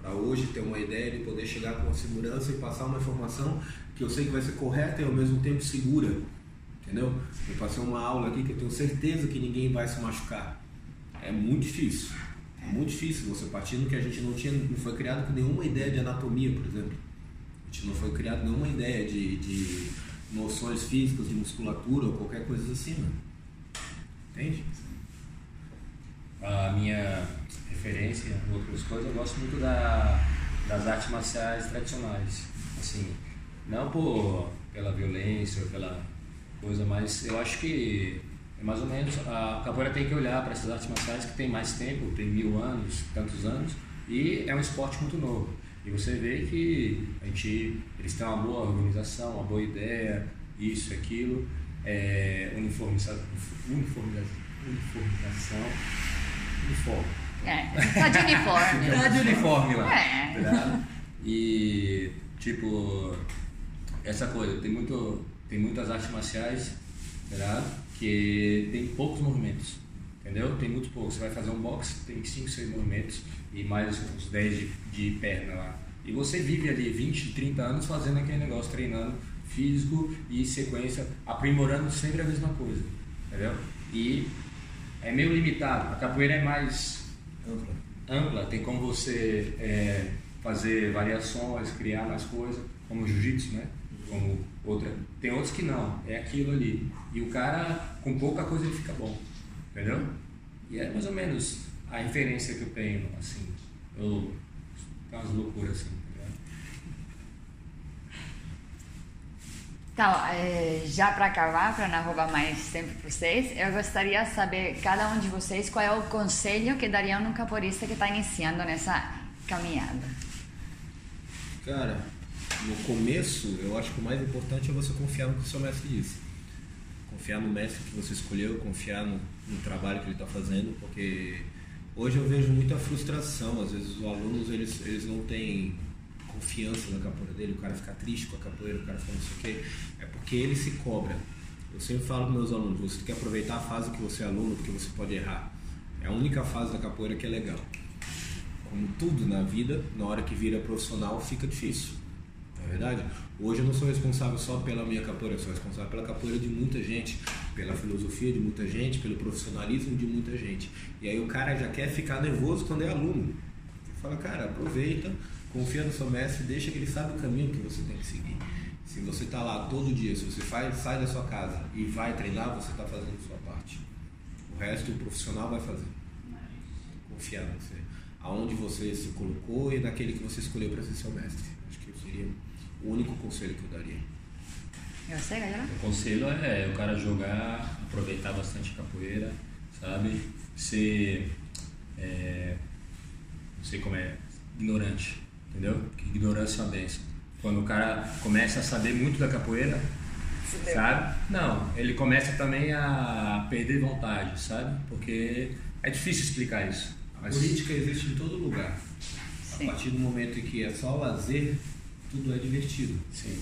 Para hoje ter uma ideia de poder chegar com segurança e passar uma informação que eu sei que vai ser correta e ao mesmo tempo segura. Entendeu? Eu passei uma aula aqui que eu tenho certeza que ninguém vai se machucar. É muito difícil. É muito difícil você partindo que a gente não tinha, não foi criado com nenhuma ideia de anatomia, por exemplo. A gente não foi criado nenhuma ideia de, de noções físicas, de musculatura ou qualquer coisa assim, né? Entende? A minha referência, outras coisas, eu gosto muito da, das artes marciais tradicionais. Assim, não por, pela violência ou pela coisa, mas eu acho que é mais ou menos a capoeira tem que olhar para essas artes marciais que tem mais tempo, tem mil anos, tantos anos, e é um esporte muito novo. E você vê que a gente, eles têm uma boa organização, uma boa ideia, isso, aquilo, é, uniformiza, uniformiza, uniformização, uniforme. É, tá de uniforme. Tá de uniforme lá. É. tá? E, tipo, essa coisa, tem, muito, tem muitas artes marciais, tá? Que tem poucos movimentos, entendeu? Tem muito poucos. Você vai fazer um boxe, tem 5, 6 movimentos e mais uns 10 de, de perna lá. E você vive ali 20, 30 anos fazendo aquele negócio, treinando físico e sequência, aprimorando sempre a mesma coisa, entendeu? E é meio limitado. A capoeira é mais Ampla. ampla, tem como você é, fazer variações, criar mais coisas, como o jiu-jitsu, né? Como outra. Tem outros que não, é aquilo ali. E o cara, com pouca coisa, ele fica bom, entendeu? E é mais ou menos a referência que eu tenho, assim. Eu. Tem umas loucuras assim, tá ligado? Então, é, já para acabar, para não roubar mais tempo para vocês, eu gostaria de saber, cada um de vocês, qual é o conselho que dariam num capoeirista que está iniciando nessa caminhada. Cara, no começo, eu acho que o mais importante é você confiar no que o seu mestre disse. Confiar no mestre que você escolheu, confiar no, no trabalho que ele está fazendo, porque hoje eu vejo muita frustração. Às vezes os alunos eles, eles não têm confiança na capoeira dele, o cara fica triste com a capoeira, o cara fica não sei o quê. É porque ele se cobra. Eu sempre falo para meus alunos, você tem que aproveitar a fase que você é aluno, porque você pode errar. É a única fase da capoeira que é legal como tudo na vida, na hora que vira profissional fica difícil. Verdade? Hoje eu não sou responsável só pela minha capoeira, eu sou responsável pela capoeira de muita gente, pela filosofia de muita gente, pelo profissionalismo de muita gente. E aí o cara já quer ficar nervoso quando é aluno. Você fala, cara, aproveita, confia no seu mestre, deixa que ele sabe o caminho que você tem que seguir. Se você está lá todo dia, se você faz, sai da sua casa e vai treinar, você está fazendo a sua parte. O resto o profissional vai fazer. Confiar em você aonde você se colocou e naquele que você escolheu para ser seu mestre. Acho que seria o único conselho que eu daria. E você, galera? O conselho é o cara jogar, aproveitar bastante a capoeira, sabe? Ser. É, não sei como é. Ignorante, entendeu? Que ignorância é uma benção. Quando o cara começa a saber muito da capoeira, sabe? Não, ele começa também a perder vontade, sabe? Porque é difícil explicar isso. Mas Política existe em todo lugar. Sim. A partir do momento em que é só lazer, tudo é divertido. Sim.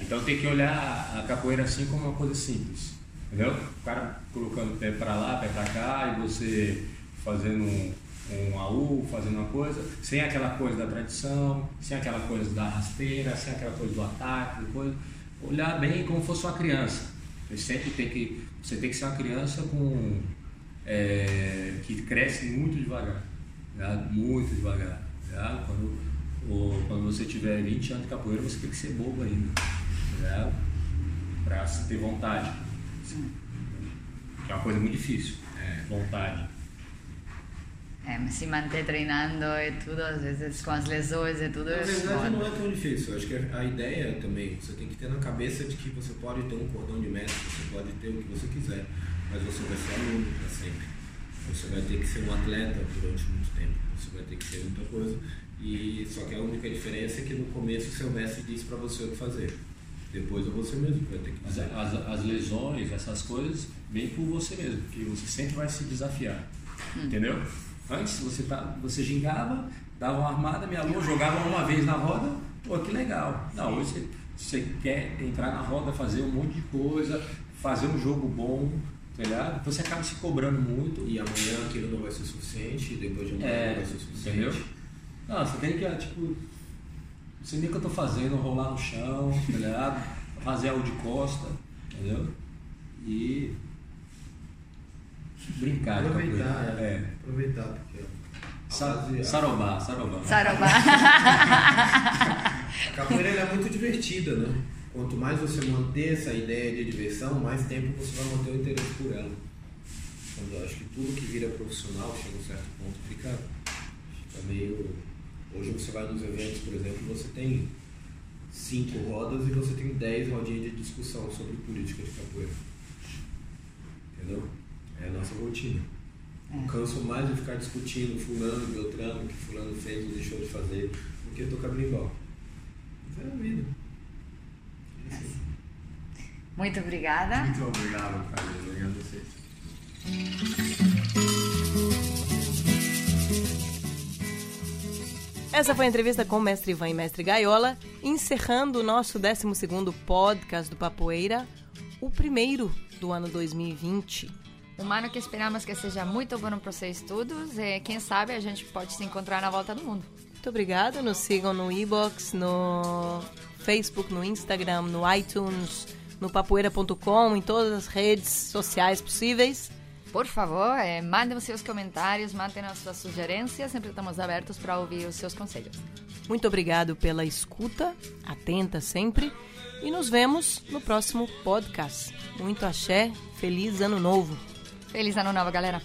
Então tem que olhar a capoeira assim como uma coisa simples. Entendeu? O cara colocando pé pra lá, pé pra cá, e você fazendo um, um AU, fazendo uma coisa, sem aquela coisa da tradição, sem aquela coisa da rasteira, sem aquela coisa do ataque, da coisa. Olhar bem como fosse uma criança. Você sempre tem que. Você tem que ser uma criança com. é, que cresce muito devagar. tá? Muito devagar. tá? Quando, ou, quando você tiver 20 anos de capoeira, você tem que ser bobo ainda. Tá? Pra ter vontade. Que é uma coisa muito difícil. Vontade. É, mas se manter treinando e tudo, às vezes com as lesões e tudo, Na é verdade, foda. não é tão difícil. Eu acho que a ideia também, você tem que ter na cabeça de que você pode ter um cordão de mestre, você pode ter o que você quiser, mas você vai ser aluno para sempre. Você vai ter que ser um atleta durante muito tempo, você vai ter que ser muita coisa. E só que a única diferença é que no começo o seu mestre diz para você o que fazer. Depois é você mesmo que vai ter que As, fazer. as, as lesões, essas coisas, vêm por você mesmo, porque você sempre vai se desafiar. Entendeu? Antes você, tá, você gingava, dava uma armada, me alô, jogava uma vez na roda, pô, que legal. Não, hoje você, você quer entrar na roda, fazer um monte de coisa, fazer um jogo bom, tá ligado? Então você acaba se cobrando muito. E amanhã aquilo não vai ser suficiente, depois de amanhã É, não vai ser suficiente. entendeu? Não, você tem que, tipo, não sei nem o que eu tô fazendo, rolar no chão, tá ligado? Fazer algo de costa, entendeu? E brincar Aproveitar, capoeira. é. É. Aproveitar, porque a Sa- a- Sarobá, sarobá. Sarobá. A capoeira ela é muito divertida, né? Quanto mais você manter essa ideia de diversão, mais tempo você vai manter o interesse por ela. Quando eu acho que tudo que vira profissional chega a um certo ponto fica, fica meio. Hoje você vai nos eventos, por exemplo, você tem cinco rodas e você tem dez rodinhas de discussão sobre política de capoeira. Entendeu? É a nossa rotina. Eu canso mais de ficar discutindo fulano, beltrano, o que fulano fez ou deixou de fazer, do que tocar berimbau. Mas é a vida. É assim. Muito obrigada. Muito obrigado, Carlos. Obrigado a vocês. Essa foi a entrevista com o mestre Ivan e mestre Gaiola, encerrando o nosso 12º podcast do Papoeira, o primeiro do ano 2020. Um ano que esperamos que seja muito bom para vocês todos e quem sabe a gente pode se encontrar na volta do mundo. Muito obrigada, nos sigam no e-box, no Facebook, no Instagram, no iTunes, no papoeira.com, em todas as redes sociais possíveis por favor, é, mandem os seus comentários, mandem as suas sugerências, sempre estamos abertos para ouvir os seus conselhos. Muito obrigado pela escuta, atenta sempre, e nos vemos no próximo podcast. Muito axé, feliz ano novo. Feliz ano novo, galera.